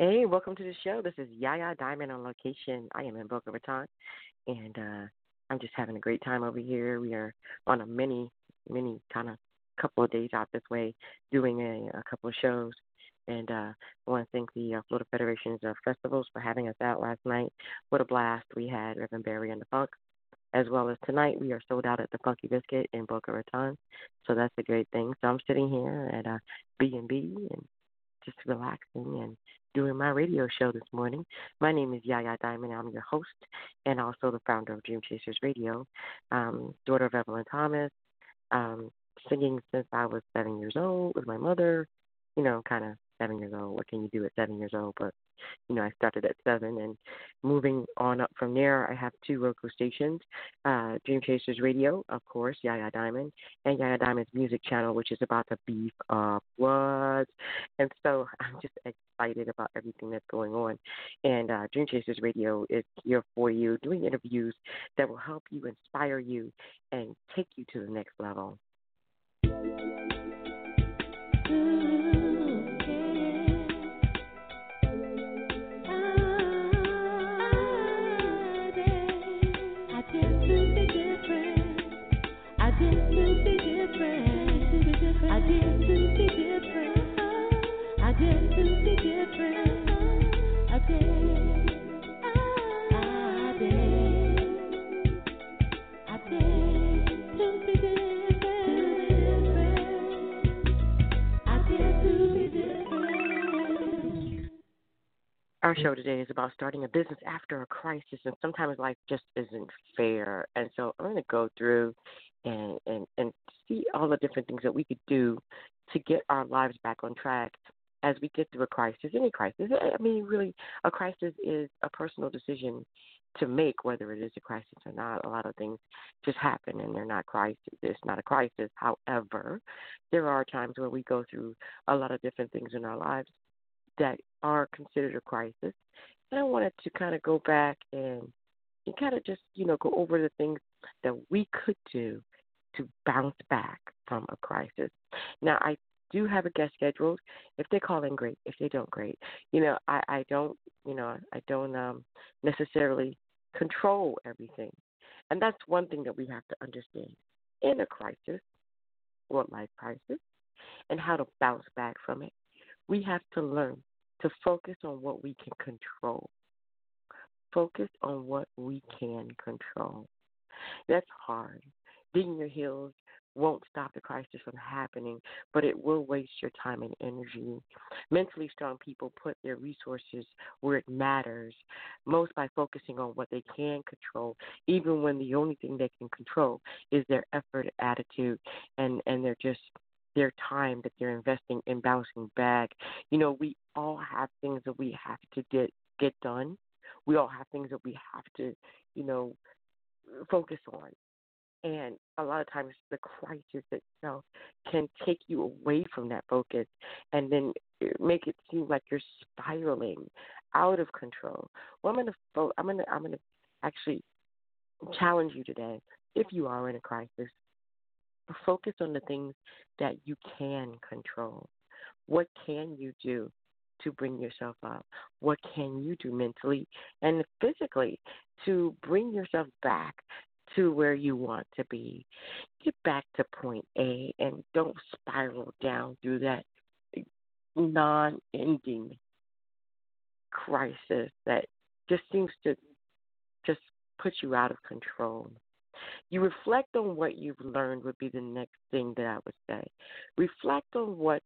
Hey, welcome to the show. This is Yaya Diamond on location. I am in Boca Raton, and uh, I'm just having a great time over here. We are on a mini, mini kind of couple of days out this way doing a, a couple of shows. And uh, I want to thank the uh, Florida Federations of Festivals for having us out last night. What a blast we had, Reverend Barry and the Funk. As well as tonight, we are sold out at the Funky Biscuit in Boca Raton. So that's a great thing. So I'm sitting here at uh, B&B and just relaxing and doing my radio show this morning. My name is Yaya Diamond. I'm your host and also the founder of Dream Chasers Radio, um, daughter of Evelyn Thomas, um, singing since I was seven years old with my mother. You know, kind of seven years old. What can you do at seven years old? But you know, I started at seven and moving on up from there, I have two local stations, uh, Dream Chasers Radio, of course, Yaya Diamond, and Yaya Diamond's music channel, which is about to beef up what. And so I'm just excited about everything that's going on. And uh, Dream Chasers Radio is here for you, doing interviews that will help you, inspire you, and take you to the next level. Our show today is about starting a business after a crisis, and sometimes life just isn't fair. And so I'm going to go through and, and, and see all the different things that we could do to get our lives back on track as we get through a crisis, any crisis. I mean, really, a crisis is a personal decision to make, whether it is a crisis or not. A lot of things just happen and they're not crisis. It's not a crisis. However, there are times where we go through a lot of different things in our lives that are considered a crisis. And I wanted to kind of go back and, and kind of just, you know, go over the things that we could do to bounce back from a crisis. Now, I do have a guest scheduled. If they call in, great. If they don't, great. You know, I, I don't, you know, I don't um, necessarily control everything. And that's one thing that we have to understand in a crisis or life crisis and how to bounce back from it. We have to learn to focus on what we can control. Focus on what we can control. That's hard. Digging your heels won't stop the crisis from happening, but it will waste your time and energy. Mentally strong people put their resources where it matters, most by focusing on what they can control, even when the only thing they can control is their effort, attitude, and and they're just their time that they're investing in bouncing back. You know, we all have things that we have to get get done. We all have things that we have to, you know, focus on. And a lot of times the crisis itself can take you away from that focus and then eh, make it seem like you're spiraling out of control. Well, I'm gonna fo- I'm gonna I'm gonna actually challenge you today. If you are in a crisis, focus on the things that you can control. What can you do to bring yourself up? What can you do mentally and physically to bring yourself back to where you want to be? Get back to point A and don't spiral down through that non ending crisis that just seems to just put you out of control. You reflect on what you've learned would be the next thing that I would say. Reflect on what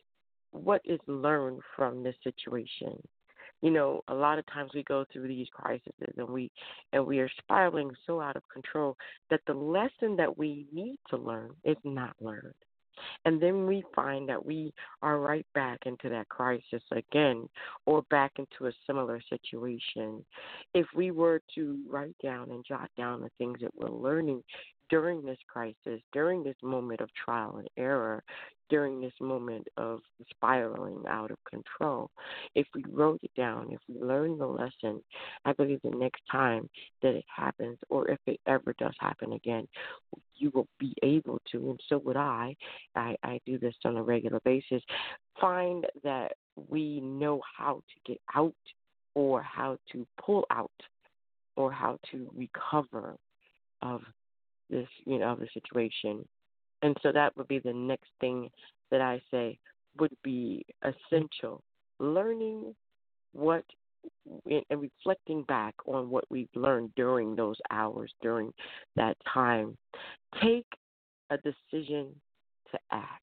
what is learned from this situation. You know, a lot of times we go through these crises and we and we are spiraling so out of control that the lesson that we need to learn is not learned. And then we find that we are right back into that crisis again or back into a similar situation. If we were to write down and jot down the things that we're learning during this crisis, during this moment of trial and error, during this moment of spiraling out of control. If we wrote it down, if we learned the lesson, I believe the next time that it happens, or if it ever does happen again, you will be able to, and so would I. I, I do this on a regular basis. Find that we know how to get out, or how to pull out, or how to recover of this, you know, of the situation. And so that would be the next thing that I say would be essential. Learning what and reflecting back on what we've learned during those hours, during that time. Take a decision to act.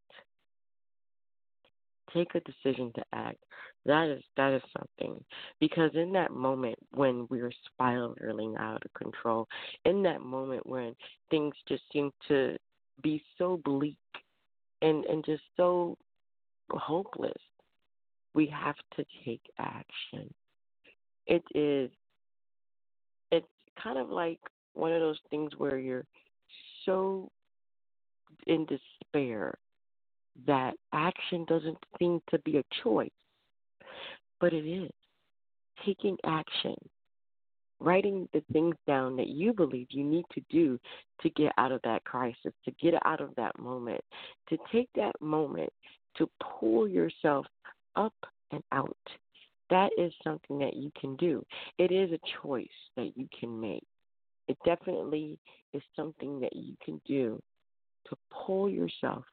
Take a decision to act. That is that is something because in that moment when we're spiraling out of control, in that moment when things just seem to be so bleak and and just so hopeless, we have to take action. It is it's kind of like one of those things where you're so in despair that action doesn't seem to be a choice but it is. Taking action, writing the things down that you believe you need to do to get out of that crisis, to get out of that moment, to take that moment to pull yourself up and out. That is something that you can do. It is a choice that you can make. It definitely is something that you can do to pull yourself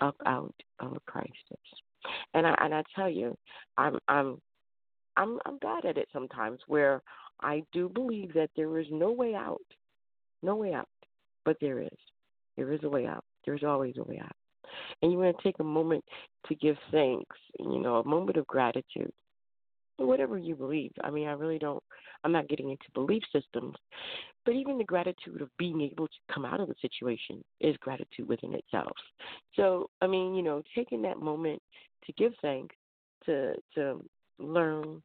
up out of a crisis. And I and I tell you, I'm I'm I'm I'm bad at it sometimes where I do believe that there is no way out. No way out. But there is. There is a way out. There's always a way out. And you want to take a moment to give thanks, you know, a moment of gratitude. Whatever you believe. I mean, I really don't, I'm not getting into belief systems, but even the gratitude of being able to come out of the situation is gratitude within itself. So, I mean, you know, taking that moment to give thanks, to to learn,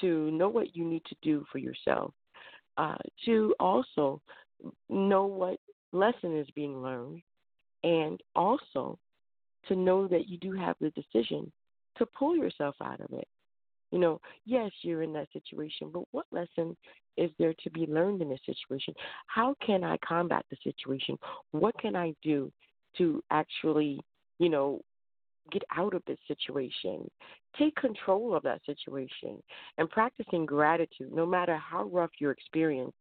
to know what you need to do for yourself, uh, to also know what lesson is being learned, and also to know that you do have the decision to pull yourself out of it. You know, yes, you're in that situation, but what lesson is there to be learned in this situation? How can I combat the situation? What can I do to actually, you know, get out of this situation. Take control of that situation and practicing gratitude, no matter how rough your experience.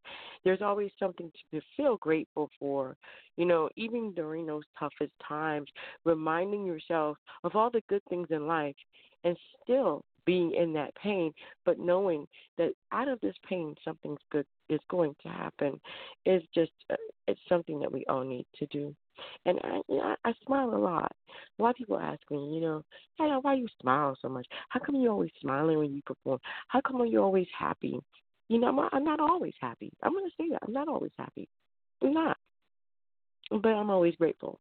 There's always something to feel grateful for. You know, even during those toughest times, reminding yourself of all the good things in life and still being in that pain, but knowing that out of this pain, something's good is going to happen is just, uh, it's something that we all need to do. And I, you know, I, I smile a lot. A lot of people ask me, you know, hey, why you smile so much? How come you're always smiling when you perform? How come you're always happy? You know, I'm, I'm not always happy. I'm going to say that. I'm not always happy. I'm not. But I'm always grateful.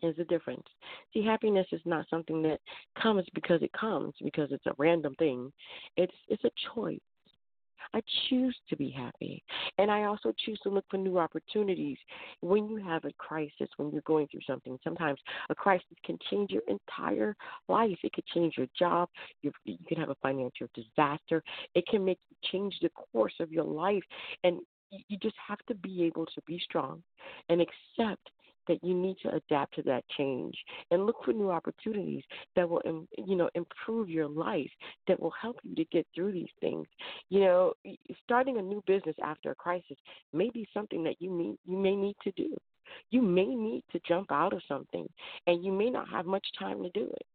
There's a difference. See, happiness is not something that comes because it comes, because it's a random thing. It's it's a choice. I choose to be happy. And I also choose to look for new opportunities. When you have a crisis, when you're going through something, sometimes a crisis can change your entire life. It could change your job. You, you can have a financial disaster. It can make you change the course of your life. And you just have to be able to be strong and accept that you need to adapt to that change and look for new opportunities that will you know improve your life that will help you to get through these things. You know starting a new business after a crisis may be something that you need you may need to do. You may need to jump out of something and you may not have much time to do it.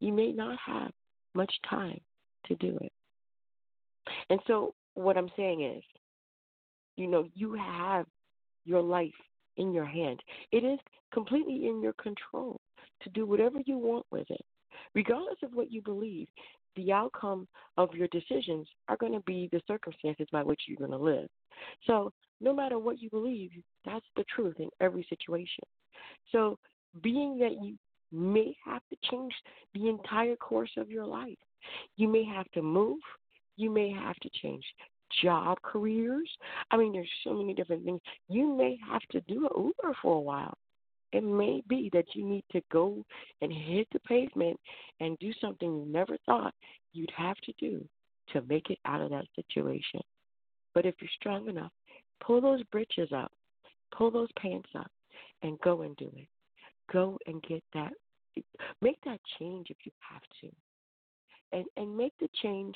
You may not have much time to do it. And so what i'm saying is you know you have your life in your hand. It is completely in your control to do whatever you want with it. Regardless of what you believe, the outcome of your decisions are going to be the circumstances by which you're going to live. So, no matter what you believe, that's the truth in every situation. So, being that you may have to change the entire course of your life. You may have to move. You may have to change job careers. I mean, there's so many different things. You may have to do an Uber for a while. It may be that you need to go and hit the pavement and do something you never thought you'd have to do to make it out of that situation. But if you're strong enough, pull those britches up, pull those pants up, and go and do it. Go and get that. Make that change if you have to, and and make the change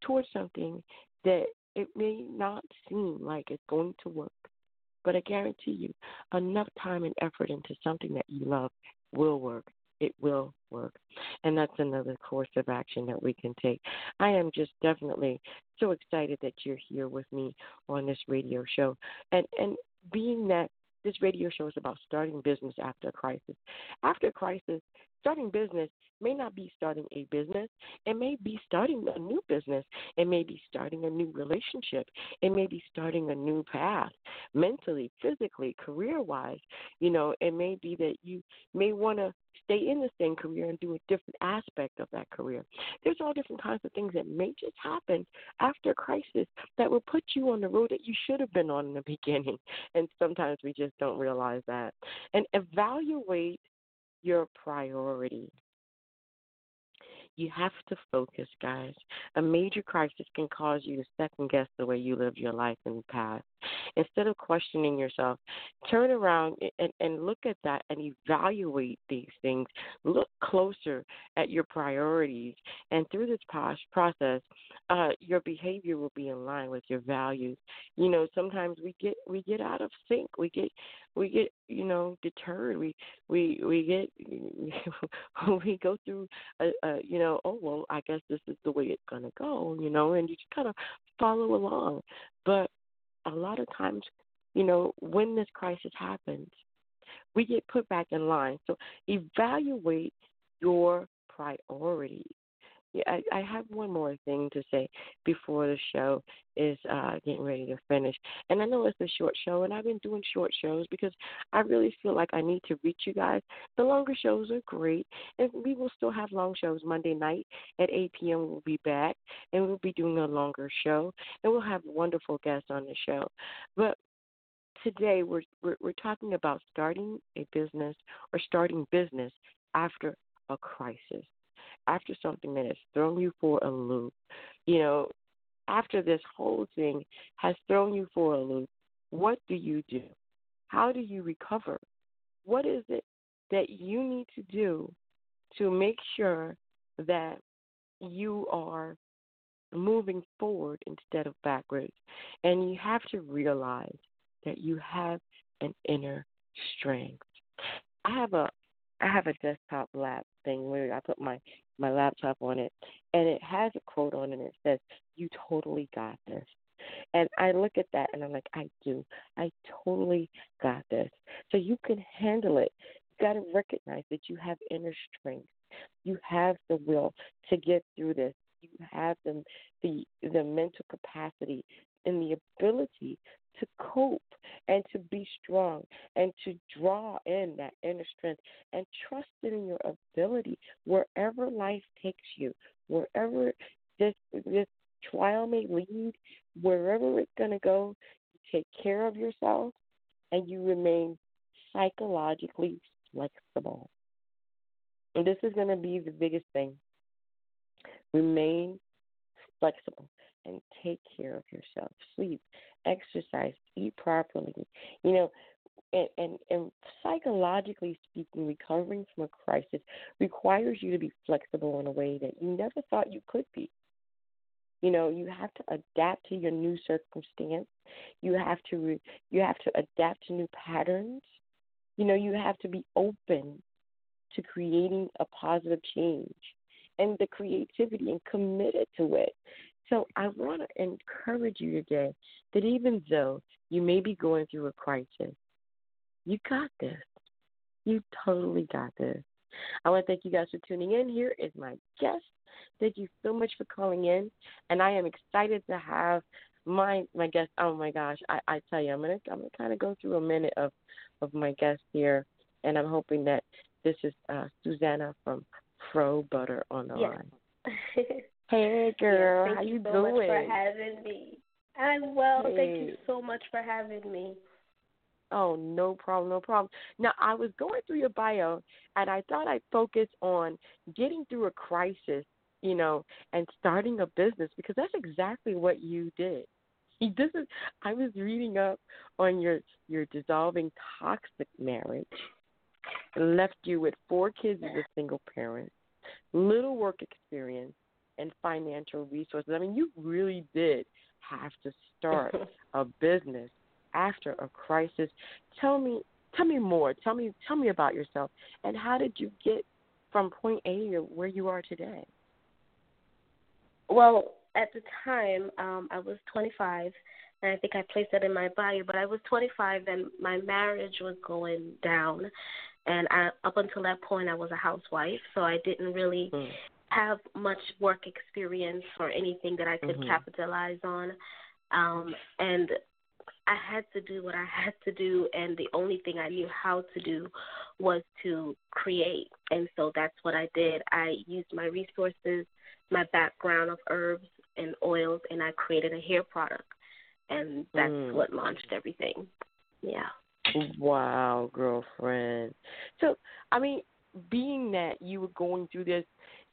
towards something that it may not seem like it's going to work, but I guarantee you, enough time and effort into something that you love will work. It will work. And that's another course of action that we can take. I am just definitely so excited that you're here with me on this radio show. And and being that this radio show is about starting business after a crisis. After a crisis, starting business may not be starting a business. It may be starting a new business. It may be starting a new relationship. It may be starting a new path mentally, physically, career wise. You know, it may be that you may want to stay in the same career and do a different aspect of that career. There's all different kinds of things that may just happen after a crisis that will put you on the road that you should have been on in the beginning. And sometimes we just don't realize that. And evaluate your priority. You have to focus, guys. A major crisis can cause you to second guess the way you lived your life in the past. Instead of questioning yourself, turn around and, and look at that and evaluate these things. Look closer at your priorities. And through this process, uh, your behavior will be in line with your values. You know, sometimes we get we get out of sync. We get we get you know deterred. We we we get we go through a, a you know oh well I guess this is the way it's gonna go you know and you just kind of follow along. But a lot of times, you know, when this crisis happens, we get put back in line. So evaluate your priorities. Yeah, I, I have one more thing to say before the show is uh, getting ready to finish. And I know it's a short show, and I've been doing short shows because I really feel like I need to reach you guys. The longer shows are great, and we will still have long shows Monday night at 8 p.m. We'll be back, and we'll be doing a longer show, and we'll have wonderful guests on the show. But today we're, we're, we're talking about starting a business or starting business after a crisis after something that has thrown you for a loop, you know, after this whole thing has thrown you for a loop, what do you do? How do you recover? What is it that you need to do to make sure that you are moving forward instead of backwards? And you have to realize that you have an inner strength. I have a I have a desktop lab thing where I put my my laptop on it, and it has a quote on it. And it says, "You totally got this." And I look at that and I'm like, I do. I totally got this. So you can handle it. You got to recognize that you have inner strength. You have the will to get through this. You have the the the mental capacity and the ability to cope and to be strong and to draw in that inner strength and trust in your ability wherever life takes you, wherever this this trial may lead, wherever it's going to go, you take care of yourself and you remain psychologically flexible. And this is going to be the biggest thing. Remain flexible and take care of yourself. Sleep, exercise, eat properly. You know, and, and, and psychologically speaking, recovering from a crisis requires you to be flexible in a way that you never thought you could be. You know, you have to adapt to your new circumstance. You have to re, you have to adapt to new patterns. You know, you have to be open to creating a positive change and the creativity and committed to it. So I want to encourage you today that even though you may be going through a crisis, you got this. You totally got this. I want to thank you guys for tuning in. Here is my guest. Thank you so much for calling in, and I am excited to have my my guest. Oh my gosh, I, I tell you, I'm gonna I'm gonna kind of go through a minute of of my guest here, and I'm hoping that this is uh, Susana from Fro Butter on the yes. line. hey, girl, yes, how you, you so doing? much for having me. I'm well. Hey. Thank you so much for having me. Oh, no problem, no problem. Now, I was going through your bio, and I thought I'd focus on getting through a crisis, you know, and starting a business because that's exactly what you did. He doesn't. I was reading up on your your dissolving toxic marriage, left you with four kids as a single parent, little work experience, and financial resources. I mean, you really did have to start a business after a crisis. Tell me, tell me more. Tell me, tell me about yourself, and how did you get from point A to where you are today? Well, at the time, um, I was 25, and I think I placed that in my bio. But I was 25, and my marriage was going down, and I, up until that point, I was a housewife, so I didn't really Mm. Have much work experience or anything that I could Mhm. capitalize on. Um, and I had to do what I had to do, and the only thing I knew how to do was to create. And so that's what I did. I used my resources, my background of herbs and oils, and I created a hair product. And that's Mm. what launched everything. Yeah. Wow, girlfriend. So, I mean, being that you were going through this,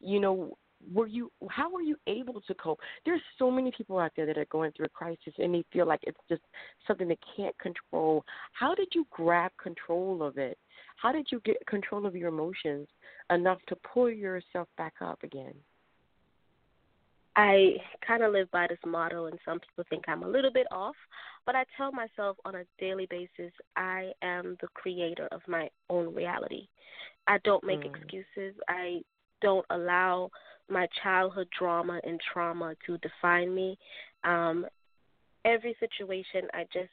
you know, were you how were you able to cope? There's so many people out there that are going through a crisis and they feel like it's just something they can't control. How did you grab control of it? How did you get control of your emotions enough to pull yourself back up again? I kind of live by this motto, and some people think I'm a little bit off, but I tell myself on a daily basis I am the creator of my own reality. I don't make Mm. excuses. I don't allow my childhood drama and trauma to define me. Um, every situation, I just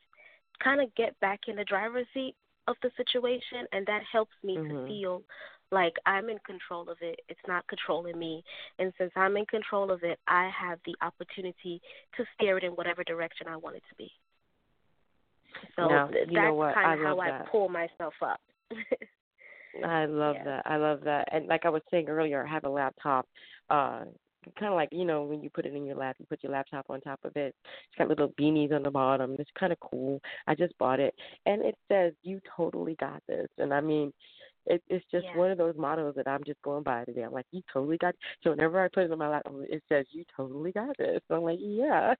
kind of get back in the driver's seat of the situation, and that helps me Mhm. to feel like I'm in control of it. It's not controlling me. And since I'm in control of it, I have the opportunity to steer it in whatever direction I want it to be. So Now, th- that's kind of how love I pull myself up. I love Yeah. that. I love that. And like I was saying earlier, I have a laptop. Uh kind of like you know when you put it in your lap, you put your laptop on top of it. It's got little beanies on the bottom. It's kind of cool. I just bought it, and it says "You totally got this." And I mean, it, it's just Yeah. one of those mottos that I'm just going by today. I'm like, "You totally got." It. So whenever I put it on my laptop, it says "You totally got this." So I'm like, "Yeah."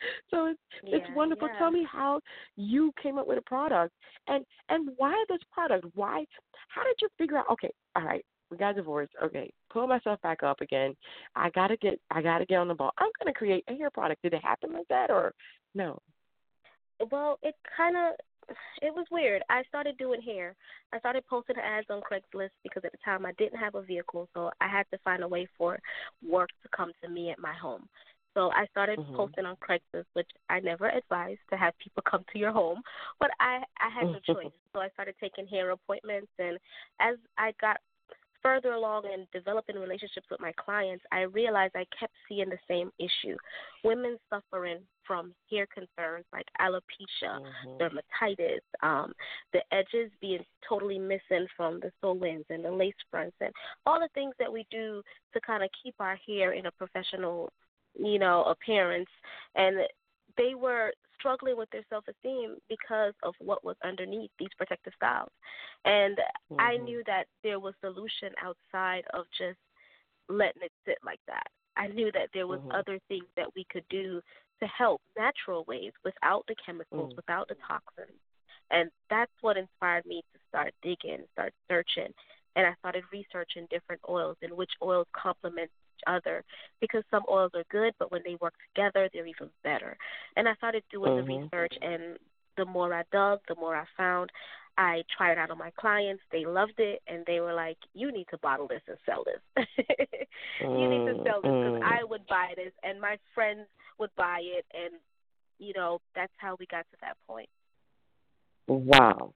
So it's it's wonderful. yeah. Tell me how you came up with a product and and why this product? Why? How did you figure out? Okay, all right, we got divorced. Okay, pull myself back up again. I gotta get I gotta get on the ball. I'm gonna create a hair product. Did it happen like that or no? Well, it kind of it was weird. I started doing hair. I started posting ads on Craigslist because at the time I didn't have a vehicle, so I had to find a way for work to come to me at my home. So I started Mhm. posting on Craigslist, which I never advise to have people come to your home, but I I had no choice. So I started taking hair appointments, and as I got further along in developing relationships with my clients, I realized I kept seeing the same issue: women suffering from hair concerns like alopecia, Mhm. dermatitis, um, the edges being totally missing from the sew-ins and the lace fronts, and all the things that we do to kind of keep our hair in a professional, you know, appearance. And they were struggling with their self-esteem because of what was underneath these protective styles. And I Mhm. knew that there was a solution outside of just letting it sit like that. I knew that there was Mhm. other things that we could do to help natural ways without the chemicals, Mm. without the toxins. And that's what inspired me to start digging, start searching. And I started researching different oils and which oils complement each other because some oils are good, but when they work together, they're even better. And I started doing the Mhm. research, and the more I dug, the more I found. I tried it out on my clients. They loved it, and they were like, "You need to bottle this and sell this. you need to sell this because Mm, I would buy this, and my friends would buy it, and you know that's how we got to that point." Wow.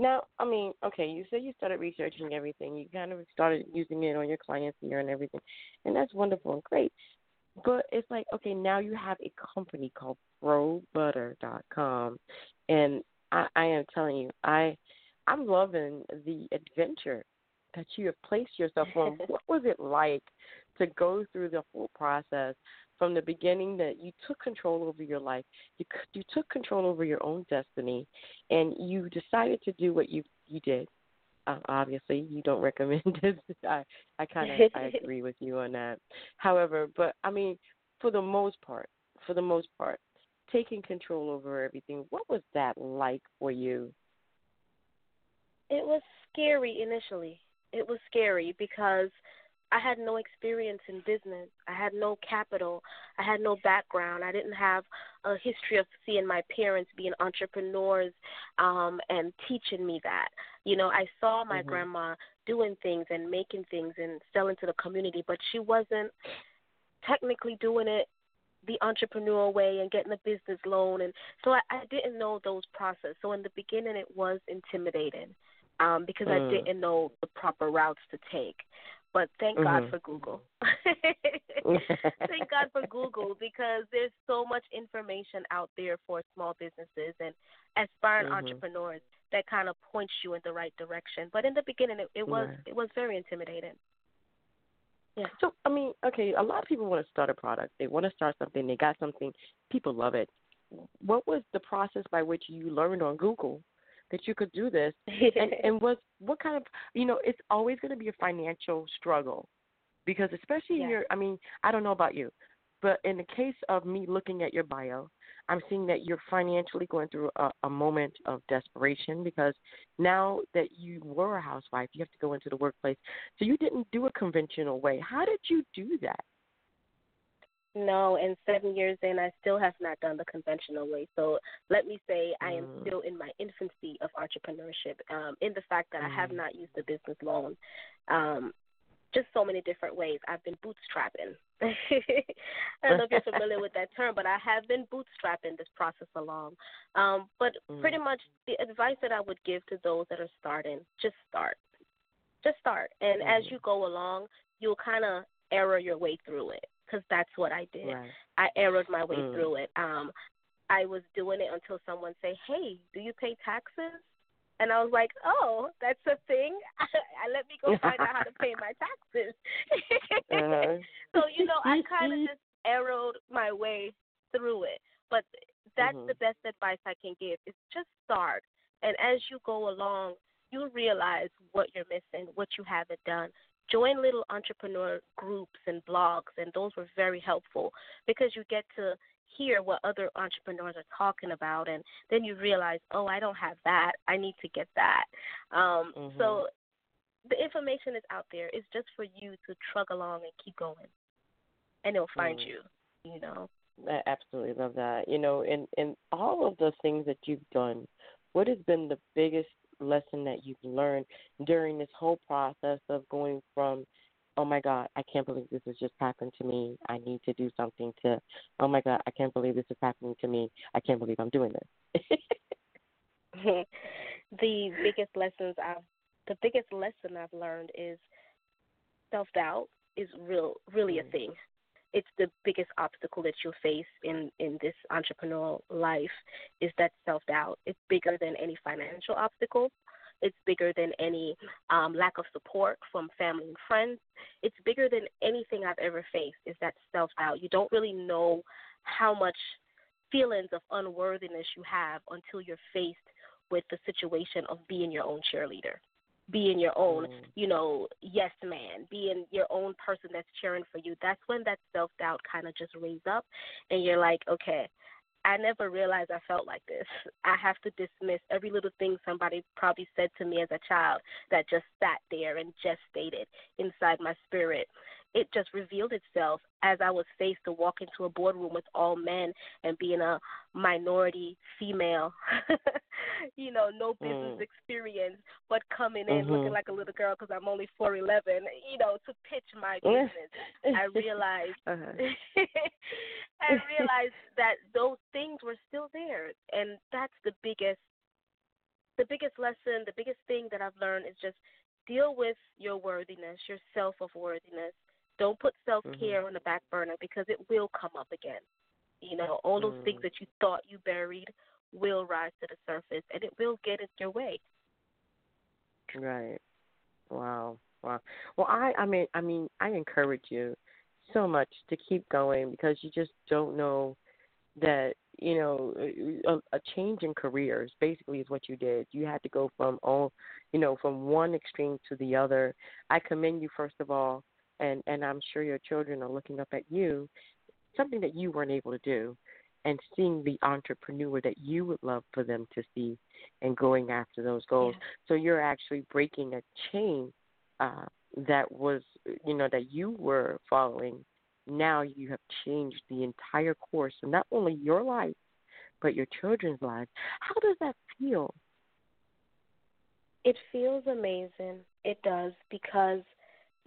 Now, I mean, okay, you said you started researching everything. You kind of started using it on your clients here and everything, and that's wonderful and great. But it's like, okay, now you have a company called FroButter.com, and I, I am telling you, I I'm loving the adventure that you have placed yourself on. what was it like to go through the whole process from the beginning that you took control over your life, you you took control over your own destiny, and you decided to do what you you did. Uh, obviously, you don't recommend this. I I kind of I agree with you on that. However, but I mean, for the most part, for the most part, taking control over everything. What was that like for you? It was scary initially. It was scary because I had no experience in business. I had no capital. I had no background. I didn't have a history of seeing my parents being entrepreneurs um and teaching me that. You know, I saw my mm-hmm. grandma doing things and making things and selling to the community, but she wasn't technically doing it the entrepreneurial way and getting a business loan and so I, I didn't know those processes. So in the beginning it was intimidating um because mm. I didn't know the proper routes to take. But thank mm-hmm. God for Google. thank God for Google because there's so much information out there for small businesses and aspiring mm-hmm. entrepreneurs that kind of points you in the right direction. But in the beginning, it, it was right. it was very intimidating. Yeah. So I mean, okay, a lot of people want to start a product. They want to start something. They got something. People love it. What was the process by which you learned on Google that you could do this. And and was what kind of you know it's always going to be a financial struggle because especially yeah. in your i mean i don't know about you but in the case of me looking at your bio i'm seeing that you're financially going through a, a moment of desperation because now that you were a housewife you have to go into the workplace. So you didn't do a conventional way. How did you do that no, and seven years in, I still have not done the conventional way. So let me say I am mm. still in my infancy of entrepreneurship. Um, in the fact that mm. I have mm. not used a business loan, um, just so many different ways. I've been bootstrapping. I don't know if you're familiar with that term, but I have been bootstrapping this process along. Um, but mm. pretty much the advice that I would give to those that are starting, just start. Just start. And as mm. you go along, you'll kind of error your way through it because that's what I did. Right. I errored my way mm. through it. Um, I was doing it until someone say, "Hey, do you pay taxes?" And I was like, "Oh, that's a thing. I let me go find out how to pay my taxes." uh-huh. So you know, I kind of just arrowed my way through it. But that's mm-hmm. the best advice I can give: is just start, and as you go along, you realize what you're missing, what you haven't done join little entrepreneur groups and blogs, and those were very helpful because you get to hear what other entrepreneurs are talking about, and then you realize, oh, I don't have that. I need to get that. Um, mm-hmm. So the information is out there. It's just for you to trug along and keep going, and it'll find mm. you. You know. I absolutely love that. You know, in in all of the things that you've done, what has been the biggest lesson that you've learned during this whole process of going from oh my god i can't believe this has just happened to me. I need to do something to oh my god i can't believe this is happening to me. I can't believe i'm doing this. The biggest lessons i've the biggest lesson i've learned is self doubt is real really a thing it's the biggest obstacle that you'll face in in this entrepreneurial life is that self doubt. It's bigger than any financial obstacle. It's bigger than any um, lack of support from family and friends. It's bigger than anything I've ever faced. Is that self doubt? You don't really know how much feelings of unworthiness you have until you're faced with the situation of being your own cheerleader being your own, mm. you know, yes man, being your own person that's cheering for you. That's when that self doubt kind of just raises up, and you're like, okay, I never realized I felt like this. I have to dismiss every little thing somebody probably said to me as a child that just sat there and just gestated inside my spirit it just revealed itself as I was faced to walk into a boardroom with all men and being a minority female, you know, no business mm. experience, but coming in mm-hmm. looking like a little girl because I'm only 4'11, you know, to pitch my business. I realized, uh-huh. I realized that those things were still there, and that's the biggest, the biggest lesson, the biggest thing that I've learned is just deal with your worthiness, your self of worthiness, don't put self care mm-hmm. on the back burner because it will come up again. You know, all those mm. things that you thought you buried will rise to the surface and it will get in your way. Right. Wow. Wow. Well, I I mean I mean I encourage you so much to keep going because you just don't know that you know a, a change in careers basically is what you did. You had to go from all you know from one extreme to the other. I commend you first of all, and and I'm sure your children are looking up at you, something that you weren't able to do, and seeing the entrepreneur that you would love for them to see, and going after those goals. Yeah. So you're actually breaking a chain uh, that was you know that you were following now you have changed the entire course of not only your life but your children's lives how does that feel it feels amazing it does because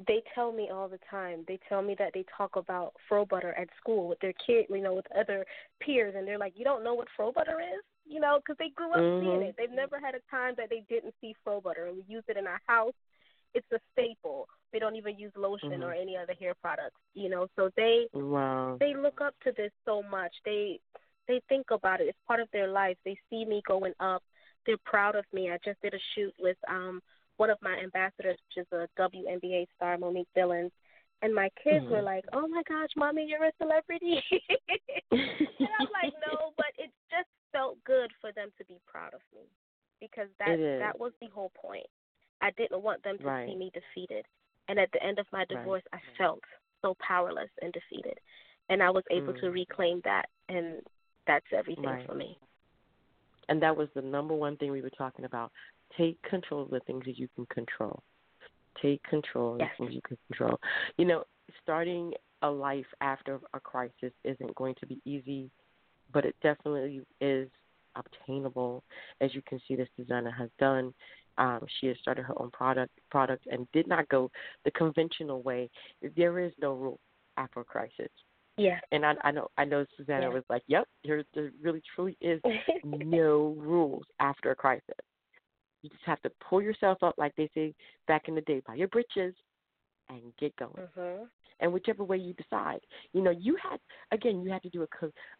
they tell me all the time they tell me that they talk about fro butter at school with their kid you know with other peers and they're like you don't know what fro butter is you know because they grew up mm-hmm. seeing it they've never had a time that they didn't see fro butter we use it in our house it's a staple. They don't even use lotion mm-hmm. or any other hair products, you know. So they wow. they look up to this so much. They they think about it. It's part of their life. They see me going up. They're proud of me. I just did a shoot with um one of my ambassadors, which is a WNBA star, Monique Billings. And my kids mm-hmm. were like, "Oh my gosh, mommy, you're a celebrity!" and I'm like, "No," but it just felt good for them to be proud of me because that that was the whole point. I didn't want them to right. see me defeated. And at the end of my divorce, right. I felt so powerless and defeated. And I was able mm. to reclaim that, and that's everything right. for me. And that was the number one thing we were talking about. Take control of the things that you can control. Take control of yes. the things you can control. You know, starting a life after a crisis isn't going to be easy, but it definitely is obtainable, as you can see this designer has done. Um, she has started her own product product and did not go the conventional way. There is no rule after a crisis. Yeah. And I, I know I know Susana yeah. was like, "Yep, there, there really truly is no rules after a crisis. You just have to pull yourself up, like they say back in the day, by your britches, and get going. Mm-hmm and whichever way you decide. You know, you had again, you had to do a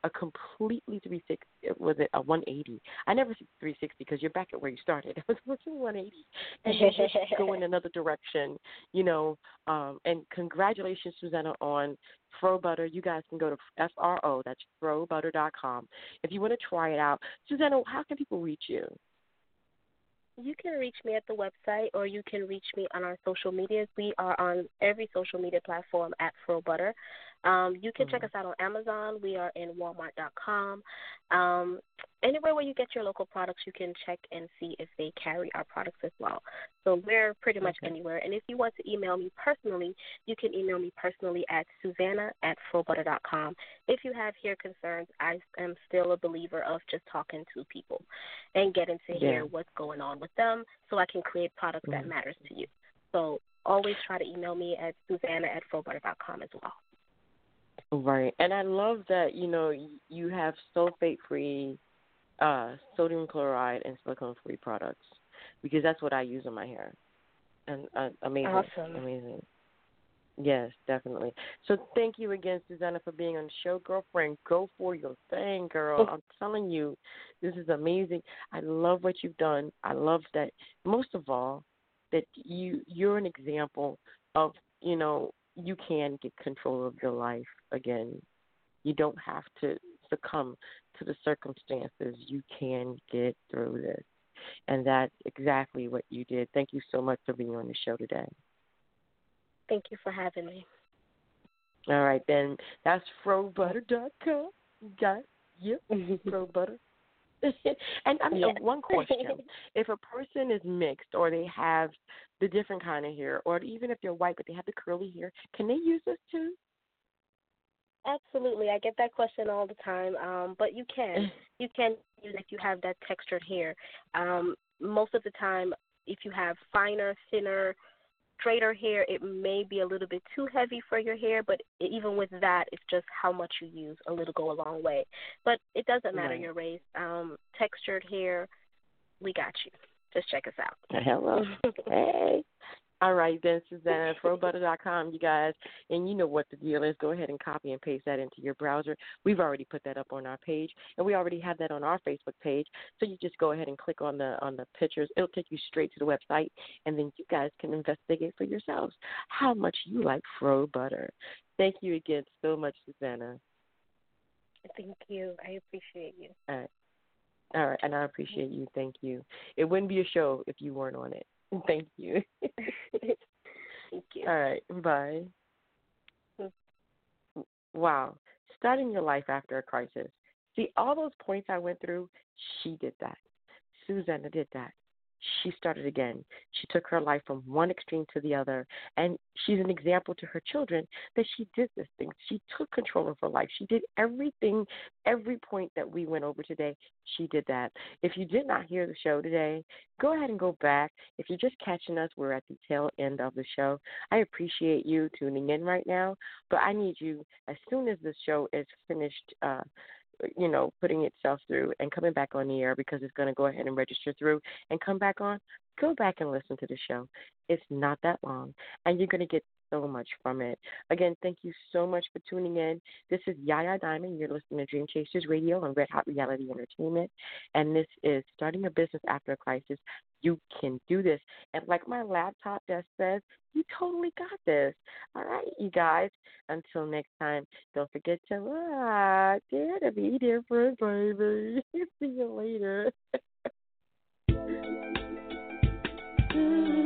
a completely 360 was it a 180? I never said 360 because you're back at where you started. It was working 180, and just go in another direction. You know, um, and congratulations, Susana, on Fro Butter. You guys can go to F R O. That's frobutter.com if you want to try it out. Susana, how can people reach you? You can reach me at the website or you can reach me on our social medias. We are on every social media platform at Fro Butter. Um, you can mm-hmm. check us out on Amazon. We are in Walmart.com. Um, anywhere where you get your local products, you can check and see if they carry our products as well. So we're pretty much okay. anywhere. And if you want to email me personally, you can email me personally at Susana at FroButter.com. If you have hair concerns, I am still a believer of just talking to people and getting to yeah. hear what's going on with them so I can create products mm-hmm. that matters to you. So always try to email me at Susana at FroButter.com as well. Right, and I love that you know you have sulfate-free, uh, sodium chloride, and silicone-free products because that's what I use in my hair, and uh, amazing, awesome. amazing. Yes, definitely. So thank you again, Susana, for being on the show, girlfriend. Go for your thing, girl. I'm telling you, this is amazing. I love what you've done. I love that. Most of all, that you you're an example of you know you can get control of your life again. You don't have to succumb to the circumstances. You can get through this. And that's exactly what you did. Thank you so much for being on the show today. Thank you for having me. All right, then. That's frobutter.com. Got you. Frobutter. and I mean, yeah. one question: If a person is mixed, or they have the different kind of hair, or even if they're white but they have the curly hair, can they use this too? Absolutely, I get that question all the time. Um, but you can, you can use if you have that textured hair. Um, most of the time, if you have finer, thinner straighter hair, it may be a little bit too heavy for your hair, but even with that, it's just how much you use. A little go a long way. But it doesn't matter right. your race. Um, textured hair, we got you. Just check us out. Hello. hey. All right, then, Susana, frobutter.com, you guys. And you know what the deal is. Go ahead and copy and paste that into your browser. We've already put that up on our page, and we already have that on our Facebook page. So you just go ahead and click on the on the pictures. It'll take you straight to the website, and then you guys can investigate for yourselves how much you like Fro Butter. Thank you again so much, Susana. Thank you. I appreciate you. All right. All right, and I appreciate you. Thank you. It wouldn't be a show if you weren't on it. Thank you. Thank you. All right. Bye. Wow. Starting your life after a crisis. See, all those points I went through, she did that. Susana did that she started again. She took her life from one extreme to the other, and she's an example to her children that she did this thing. She took control of her life. She did everything, every point that we went over today. She did that. If you did not hear the show today, go ahead and go back. If you're just catching us, we're at the tail end of the show. I appreciate you tuning in right now, but I need you as soon as the show is finished. Uh, you know, putting itself through and coming back on the air because it's going to go ahead and register through and come back on, go back and listen to the show. It's not that long, and you're going to get so much from it. Again, thank you so much for tuning in. This is Yaya Diamond. You're listening to Dream Chasers Radio on Red Hot Reality Entertainment, and this is Starting a Business After a Crisis. You can do this. And like my laptop just says, you totally got this. All right, you guys. Until next time, don't forget to rock. Dare to be different, baby. See you later.